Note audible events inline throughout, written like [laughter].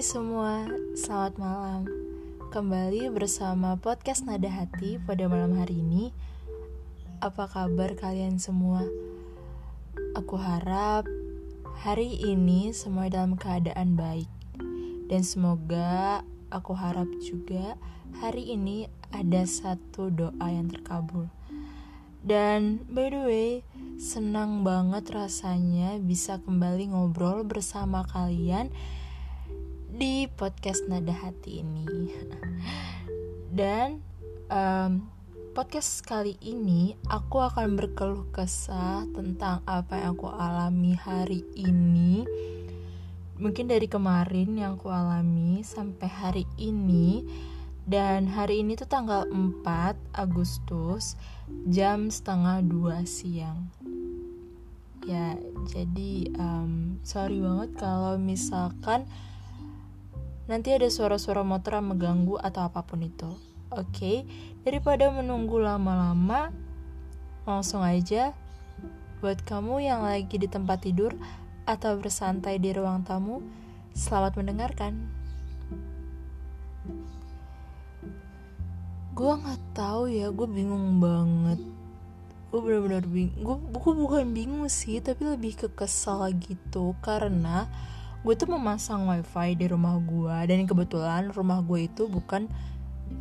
Semua, selamat malam. Kembali bersama podcast Nada Hati pada malam hari ini. Apa kabar kalian semua? Aku harap hari ini semua dalam keadaan baik. Dan semoga aku harap juga hari ini ada satu doa yang terkabul. Dan by the way, senang banget rasanya bisa kembali ngobrol bersama kalian di podcast Nada Hati ini. Dan um, podcast kali ini aku akan berkeluh kesah tentang apa yang aku alami hari ini. Mungkin dari kemarin yang aku alami sampai hari ini dan hari ini tuh tanggal 4 Agustus jam setengah 2 siang Ya jadi um, sorry banget kalau misalkan Nanti ada suara-suara motor yang mengganggu atau apa pun itu. Oke, okay? daripada menunggu lama-lama Langsung aja. Buat kamu yang lagi di tempat tidur Atau bersantai di ruang tamu Selamat mendengarkan. Gue nggak tahu ya gue bingung banget. Gue benar-benar bingung gue, gue bukan bingung sih tapi lebih ke kesal gitu. Karena gue tuh memasang wifi di rumah gue dan kebetulan rumah gue itu bukan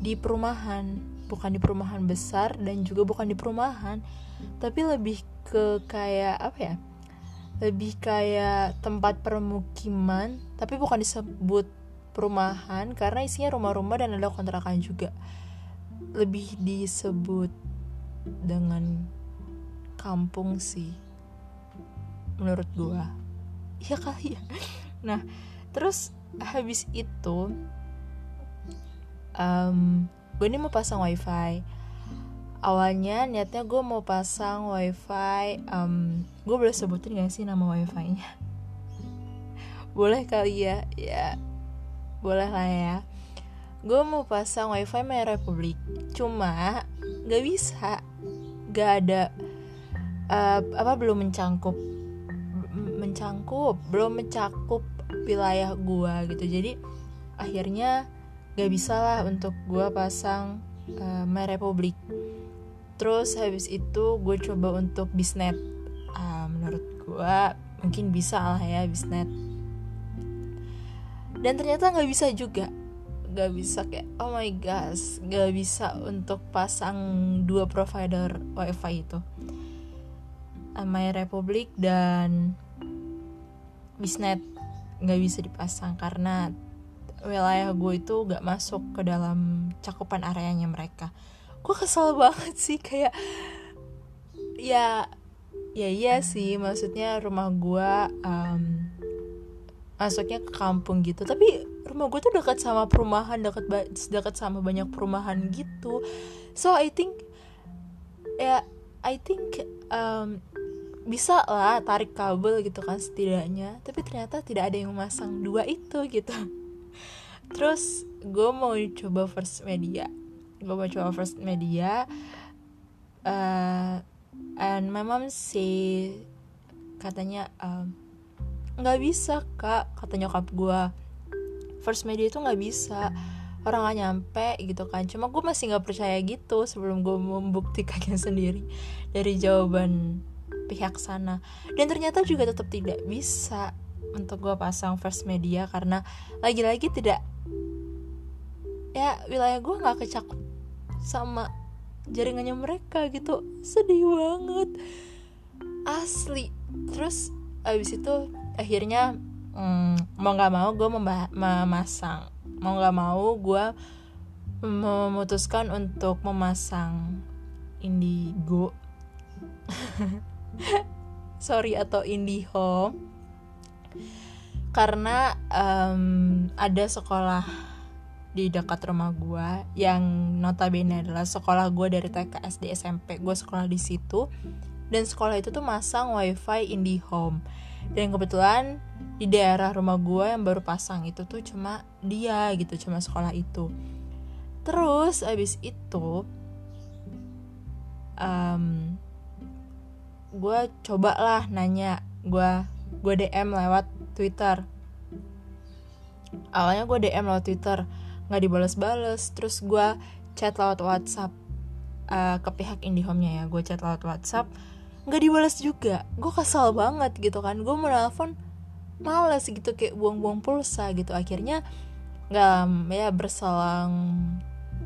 di perumahan. Bukan di perumahan besar dan juga bukan di perumahan. Tapi lebih ke kayak apa ya? Lebih kayak tempat permukiman. Tapi bukan disebut perumahan karena isinya rumah-rumah dan ada kontrakan juga. Lebih disebut dengan kampung sih menurut gua. Ya kali ya nah terus habis itu um, gue ini mau pasang wifi. Awalnya niatnya gue mau pasang wifi um, gue boleh sebutin gak sih nama wifi nya [laughs] boleh kali ya? Ya boleh lah ya. Gue mau pasang wifi My Republic. Cuma gak bisa. Gak ada uh, apa belum mencangkup mencangkup belum mencakup wilayah gue gitu. Jadi akhirnya gak bisa lah untuk gue pasang uh, My Republic. Terus habis itu gue coba untuk bisnet. Uh, menurut gue mungkin bisa lah ya bisnet. Dan ternyata nggak bisa juga. Gak bisa kayak oh my gosh gak bisa untuk pasang dua provider wifi itu. My Republic dan Bisnet gak bisa dipasang karena wilayah gue itu gak masuk ke dalam cakupan areanya mereka. Gue kesel banget sih kayak ya ya iya sih maksudnya rumah gue um, masuknya ke kampung gitu. Tapi rumah gue tuh dekat sama perumahan dekat dekat sama banyak perumahan gitu. So I think ya I think um, bisa lah tarik kabel gitu kan setidaknya. Tapi ternyata tidak ada yang memasang dua itu gitu. [laughs] Terus gue mau coba first media. Gue mau coba first media uh, and my mom say katanya nggak um, bisa kak kata nyokap gue first media itu nggak bisa. Orang gak nyampe gitu kan. Cuma gue masih nggak percaya gitu sebelum gue membuktikannya [laughs] sendiri dari jawaban pihak sana. Dan ternyata juga tetap tidak bisa untuk gue pasang first media karena lagi-lagi tidak ya wilayah gue nggak kecakup sama jaringannya mereka gitu. Sedih banget. Asli. Terus abis itu akhirnya hmm, mau nggak mau gue memasang mau nggak mau gue memutuskan untuk memasang indigo [laughs] sorry atau indihome karena um, ada sekolah di dekat rumah gue yang notabene adalah sekolah gue dari TK SD SMP gue sekolah di situ. Dan sekolah itu tuh masang wifi IndiHome dan kebetulan di daerah rumah gue yang baru pasang itu tuh cuma dia gitu cuma sekolah itu. Terus abis itu um, gue coba lah nanya gue gue DM lewat Twitter. Awalnya gue DM lewat Twitter nggak dibales-bales terus gue chat lewat WhatsApp uh, ke pihak IndiHome-nya ya gue chat lewat WhatsApp nggak dibalas juga. Gue kesal banget gitu kan gue mau nelfon males gitu kayak buang-buang pulsa gitu. Akhirnya nggak ya berselang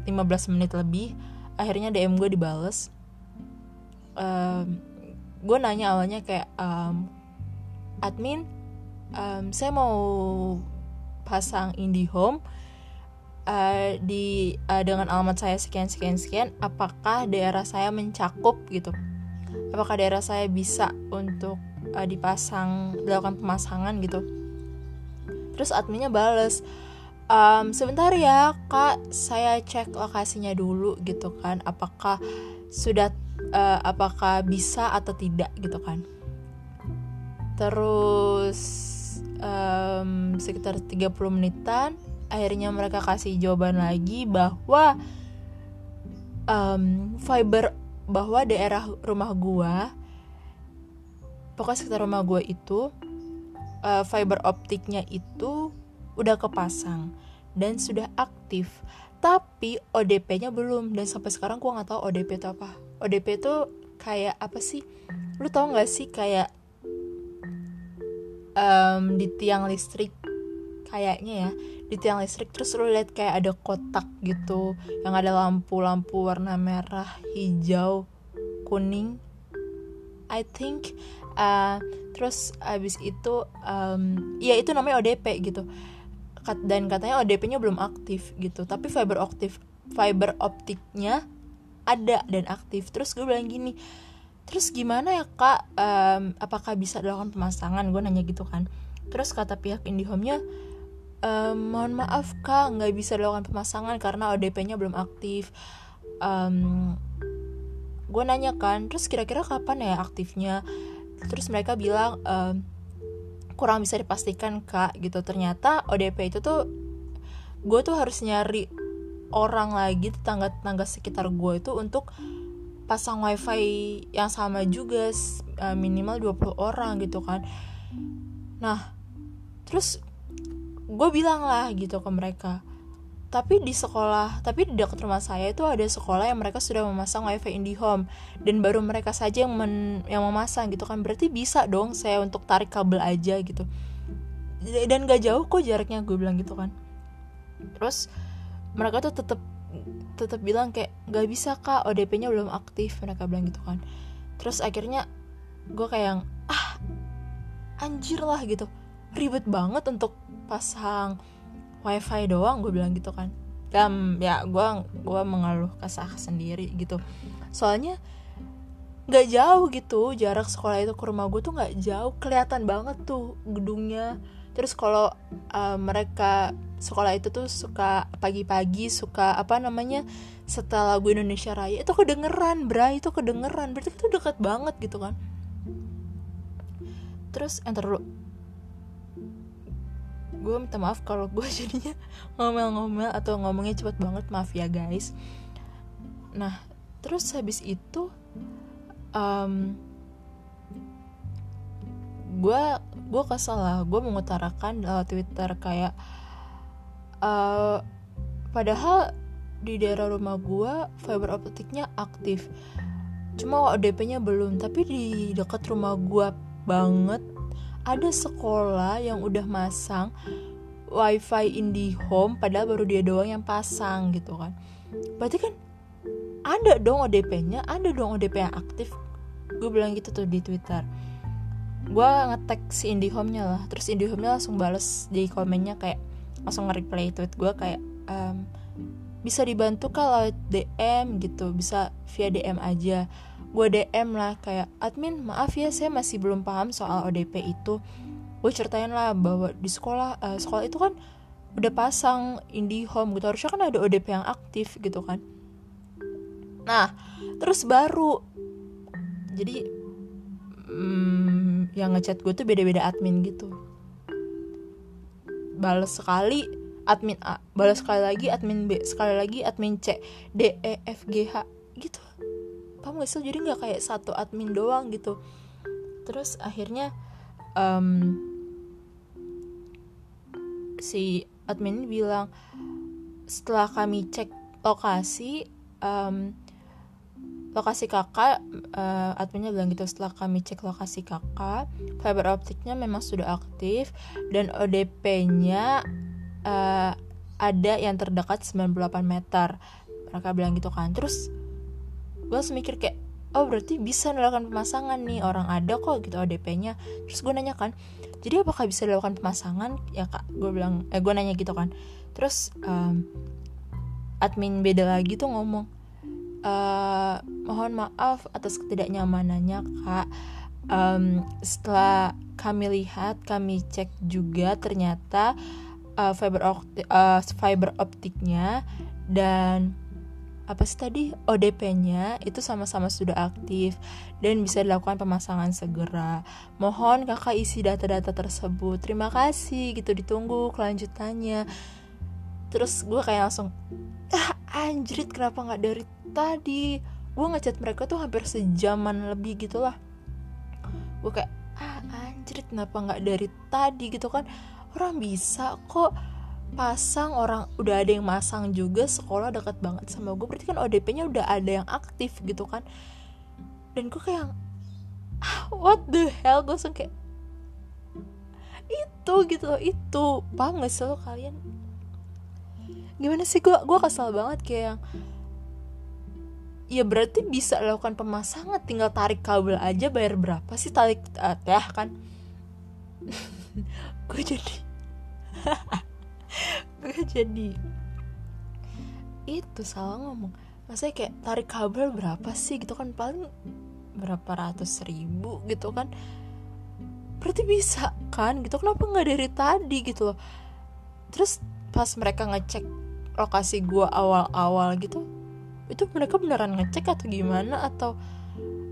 15 menit lebih akhirnya DM gue dibales. Um, gue nanya awalnya kayak um, admin um, saya mau pasang IndiHome uh, di uh, dengan alamat saya sekian sekian sekian apakah daerah saya mencakup gitu? Apakah daerah saya bisa untuk uh, dipasang dilakukan pemasangan gitu? Terus adminnya bales um, sebentar ya kak saya cek lokasinya dulu gitu kan. Apakah sudah uh, apakah bisa atau tidak gitu kan. Terus um, sekitar 30 menitan akhirnya mereka kasih jawaban lagi bahwa um, fiber bahwa daerah rumah gua pokoknya sekitar rumah gua itu uh, fiber optiknya itu udah kepasang dan sudah aktif tapi ODP-nya belum dan sampai sekarang gua nggak tahu ODP itu apa. ODP itu kayak apa sih? Lu tau nggak sih kayak um, di tiang listrik kayaknya ya? Di tiang listrik terus lu lihat kayak ada kotak gitu yang ada lampu-lampu warna merah hijau kuning. I think uh, terus abis itu um, ya itu namanya ODP gitu dan katanya ODP-nya belum aktif gitu. Tapi fiber optik fiber optiknya ada dan aktif. Terus gue bilang gini terus gimana ya kak? Um, apakah bisa dilakukan pemasangan? Gue nanya gitu kan. Terus kata pihak IndiHome-nya um, mohon maaf kak nggak bisa dilakukan pemasangan karena ODP-nya belum aktif. Um, gue nanya kan terus kira-kira kapan ya aktifnya? Terus mereka bilang um, kurang bisa dipastikan kak gitu. Ternyata ODP itu tuh gue tuh harus nyari orang lagi tetangga-tetangga sekitar gue itu untuk pasang wifi yang sama juga uh, minimal 20 orang gitu kan. Nah terus gue bilang lah gitu ke mereka tapi di sekolah tapi di dekat rumah saya itu ada sekolah yang mereka sudah memasang wifi IndiHome dan baru mereka saja yang men, yang memasang gitu kan. Berarti bisa dong saya untuk tarik kabel aja gitu. Dan gak jauh kok jaraknya gue bilang gitu kan. Terus mereka tuh tetap tetap bilang kayak gak bisa kak. ODP-nya belum aktif mereka bilang gitu kan. Terus akhirnya gue kayak yang ah anjir lah gitu. Ribet banget untuk pasang wifi doang gue bilang gitu kan. Dan ya gue gue mengeluh kesah sendiri gitu. Soalnya nggak jauh gitu jarak sekolah itu ke rumah gue tuh nggak jauh kelihatan banget tuh gedungnya. Terus kalau uh, mereka sekolah itu tuh suka pagi-pagi suka apa namanya setelah lagu Indonesia Raya itu kedengeran bra itu kedengeran. Berarti itu dekat banget gitu kan. Terus enter dulu gue minta maaf kalau gue [laughs] jadinya ngomel-ngomel atau ngomongnya cepet banget maaf ya guys. Nah terus habis itu um, gue gue kesel lah. Gue mengutarakan lewat twitter kayak uh, padahal di daerah rumah gue fiber optiknya aktif. Cuma ODP-nya belum tapi di dekat rumah gue banget ada sekolah yang udah masang wifi IndiHome padahal baru dia doang yang pasang gitu kan. Berarti kan ada dong ODP-nya ada dong ODP yang aktif. Gue bilang gitu tuh di Twitter. Gue ngetek si IndiHome-nya lah. Terus IndiHome-nya langsung bales di komennya kayak langsung nge-replay tweet gue kayak um, bisa dibantu kalau DM gitu. Bisa via DM aja gue DM lah kayak admin maaf ya saya masih belum paham soal ODP itu. Gue ceritain lah bahwa di sekolah uh, sekolah itu kan udah pasang IndiHome gitu harusnya kan ada ODP yang aktif gitu kan. Nah terus baru. Jadi hmm, yang ngechat gue tuh beda-beda admin gitu. Balas sekali admin A balas sekali lagi admin B sekali lagi admin C D E F G H gitu paham gak sih jadi nggak kayak satu admin doang gitu. Terus akhirnya um, si admin bilang setelah kami cek lokasi um, lokasi kakak uh, adminnya bilang gitu setelah kami cek lokasi kakak fiber optiknya memang sudah aktif dan ODP-nya uh, ada yang terdekat 98 meter. Mereka bilang gitu kan. Terus gue langsung mikir kayak oh berarti bisa dilakukan pemasangan nih orang ada kok gitu ODP-nya terus gue nanya kan jadi apakah bisa dilakukan pemasangan? Ya kak gue bilang eh gue nanya gitu kan. Terus um, admin beda lagi tuh ngomong uh, mohon maaf atas ketidaknyamanannya kak. Um, setelah kami lihat kami cek juga ternyata uh, fiber optik uh, fiber optiknya dan apa sih tadi ODP-nya itu sama-sama sudah aktif dan bisa dilakukan pemasangan segera. Mohon kakak isi data-data tersebut. Terima kasih gitu ditunggu kelanjutannya. Terus gue kayak langsung ah anjrit kenapa nggak dari tadi gue ngechat mereka tuh hampir sejaman lebih gitu lah gue kayak ah anjrit kenapa nggak dari tadi gitu kan orang bisa kok pasang orang udah ada yang masang juga sekolah dekat banget sama gue berarti kan ODP-nya udah ada yang aktif gitu kan. Dan gue kayak ah, what the hell? Gue langsung kayak itu gitu loh itu. Gak sih lo kalian? Gimana sih? Gue gue kesal banget kayak yang ya berarti bisa lakukan pemasangan tinggal tarik kabel aja bayar berapa sih tarik uh, teh kan? [laughs] Gue jadi [laughs] [laughs] gue jadi itu salah ngomong. Maksudnya kayak tarik kabel berapa sih gitu kan? Paling berapa ratus ribu gitu kan? Berarti bisa kan? Gitu kenapa nggak dari tadi gitu loh? Terus pas mereka ngecek lokasi gue awal-awal gitu itu mereka beneran ngecek atau gimana? Atau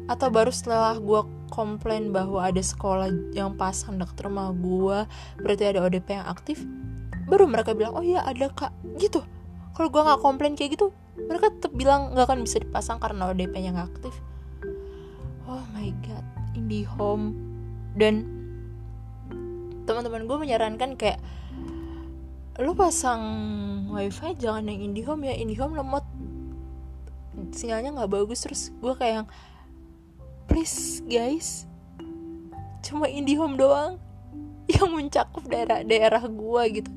atau baru setelah gue komplain bahwa ada sekolah yang pasang dekat rumah gue berarti ada ODP yang aktif baru mereka bilang oh iya ada kak. Gitu. Kalau gue nggak komplain kayak gitu mereka tetap bilang nggak akan bisa dipasang karena ODP-nya nggak aktif. Oh my god IndiHome dan teman-teman gue menyarankan kayak lu pasang wifi jangan yang IndiHome ya. IndiHome lemot. Sinyalnya nggak bagus terus gue kayak yang please guys. Cuma IndiHome doang. [laughs] Yang mencakup daerah daerah gue gitu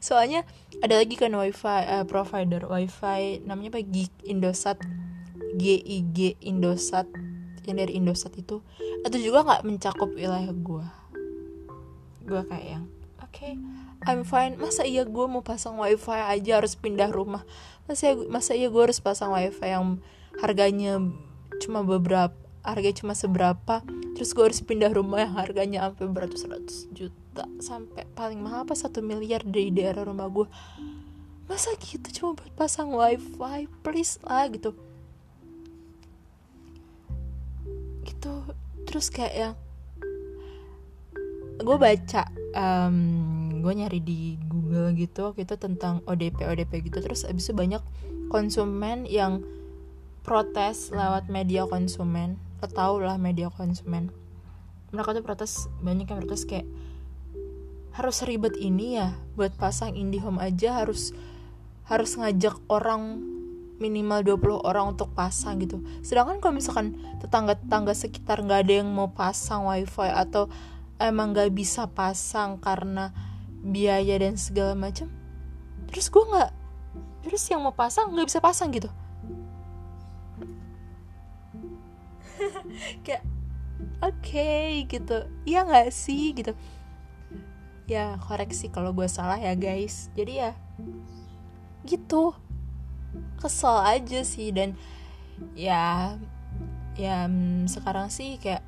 soalnya ada lagi kan wifi uh, provider wifi namanya apa Gig Indosat. GIG Indosat. Yang dari Indosat itu. Atau juga nggak mencakup wilayah gue gue kayak yang oke okay, I'm fine. Masa iya gue mau pasang wifi aja harus pindah rumah? Masa masa iya gue harus pasang wifi yang harganya cuma beberapa harga cuma seberapa terus gue harus pindah rumah yang harganya sampai beratus-ratus juta sampai paling mahal apa satu miliar dari daerah rumah gue masa gitu? Cuma buat pasang wifi please lah gitu. Gitu. Terus kayak yang gue baca um, gue nyari di Google gitu waktu itu tentang ODP ODP gitu. Terus abis itu banyak konsumen yang protes lewat media konsumen tau lah media konsumen. Mereka tuh protes banyak yang protes kayak harus ribet ini ya buat pasang IndiHome aja harus harus ngajak orang minimal 20 orang untuk pasang gitu. Sedangkan kalau misalkan tetangga-tetangga sekitar nggak ada yang mau pasang wifi atau emang gak bisa pasang karena biaya dan segala macam terus gue nggak terus yang mau pasang nggak bisa pasang gitu [laughs] kayak oke okay, gitu. Iya nggak sih? Gitu. Ya koreksi kalau gue salah ya guys. Jadi ya gitu. Kesel aja sih dan ya ya mm, sekarang sih kayak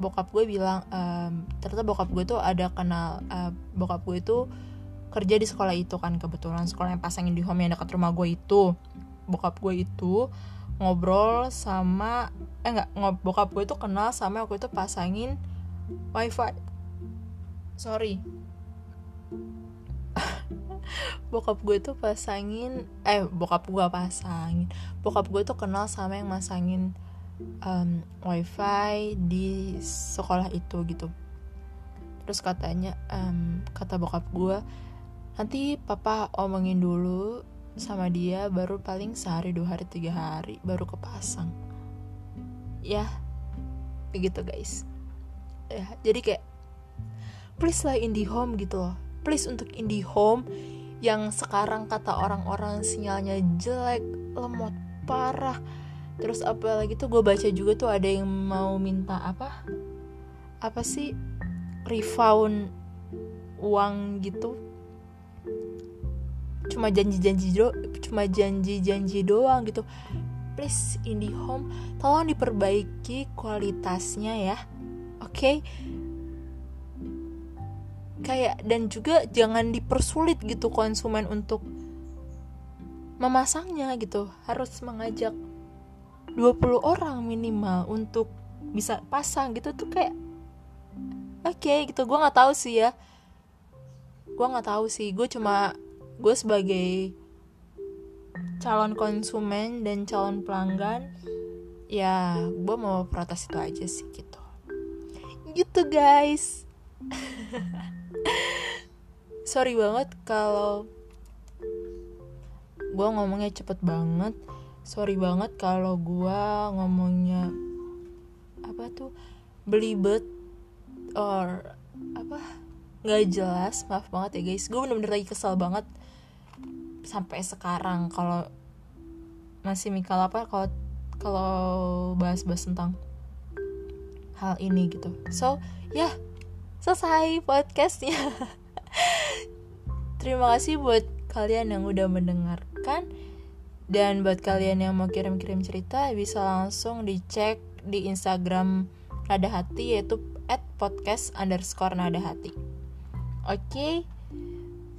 bokap gue bilang um, ternyata bokap gue tuh ada kenal uh, bokap gue itu kerja di sekolah itu kan kebetulan sekolah yang pasangin di home yang dekat rumah gue itu. Bokap gue itu ngobrol sama eh enggak ngob bokap gue itu kenal sama aku itu pasangin wifi. Sorry. [laughs] Bokap gue tuh pasangin eh bokap gue pasangin. Bokap gue tuh kenal sama yang masangin um, wifi di sekolah itu gitu. Terus katanya um, kata bokap gue nanti papa omongin dulu sama dia baru paling sehari dua hari tiga hari baru kepasang. Ya begitu guys. Ya jadi kayak please lah indie home gitu loh. Please untuk indie home yang sekarang kata orang-orang sinyalnya jelek lemot parah. Terus apalagi tuh gue baca juga tuh ada yang mau minta apa? Apa sih? Refund uang gitu cuma janji-janji do cuma janji-janji doang gitu. Please IndiHome tolong diperbaiki kualitasnya ya oke? Okay? kayak dan juga jangan dipersulit gitu konsumen untuk memasangnya gitu. Harus mengajak 20 orang minimal untuk bisa pasang gitu tuh kayak oke okay, gitu. Gue nggak tahu sih ya. Gue nggak tahu sih. Gue cuma gue sebagai calon konsumen dan calon pelanggan ya gue mau protes itu aja sih gitu. Gitu guys. [laughs] Sorry banget kalau gue ngomongnya cepet banget. Sorry banget kalau gue ngomongnya apa tuh belibet or apa? Nggak jelas. Maaf banget ya guys. Gue bener-bener lagi kesel banget sampai sekarang kalau masih mikal apa kalau kalau bahas-bahas tentang hal ini gitu so ya yeah, selesai podcastnya [laughs] terima kasih buat kalian yang udah mendengarkan dan buat kalian yang mau kirim-kirim cerita bisa langsung dicek di Instagram Nada Hati yaitu at podcast underscore Nada Hati. Oke, okay?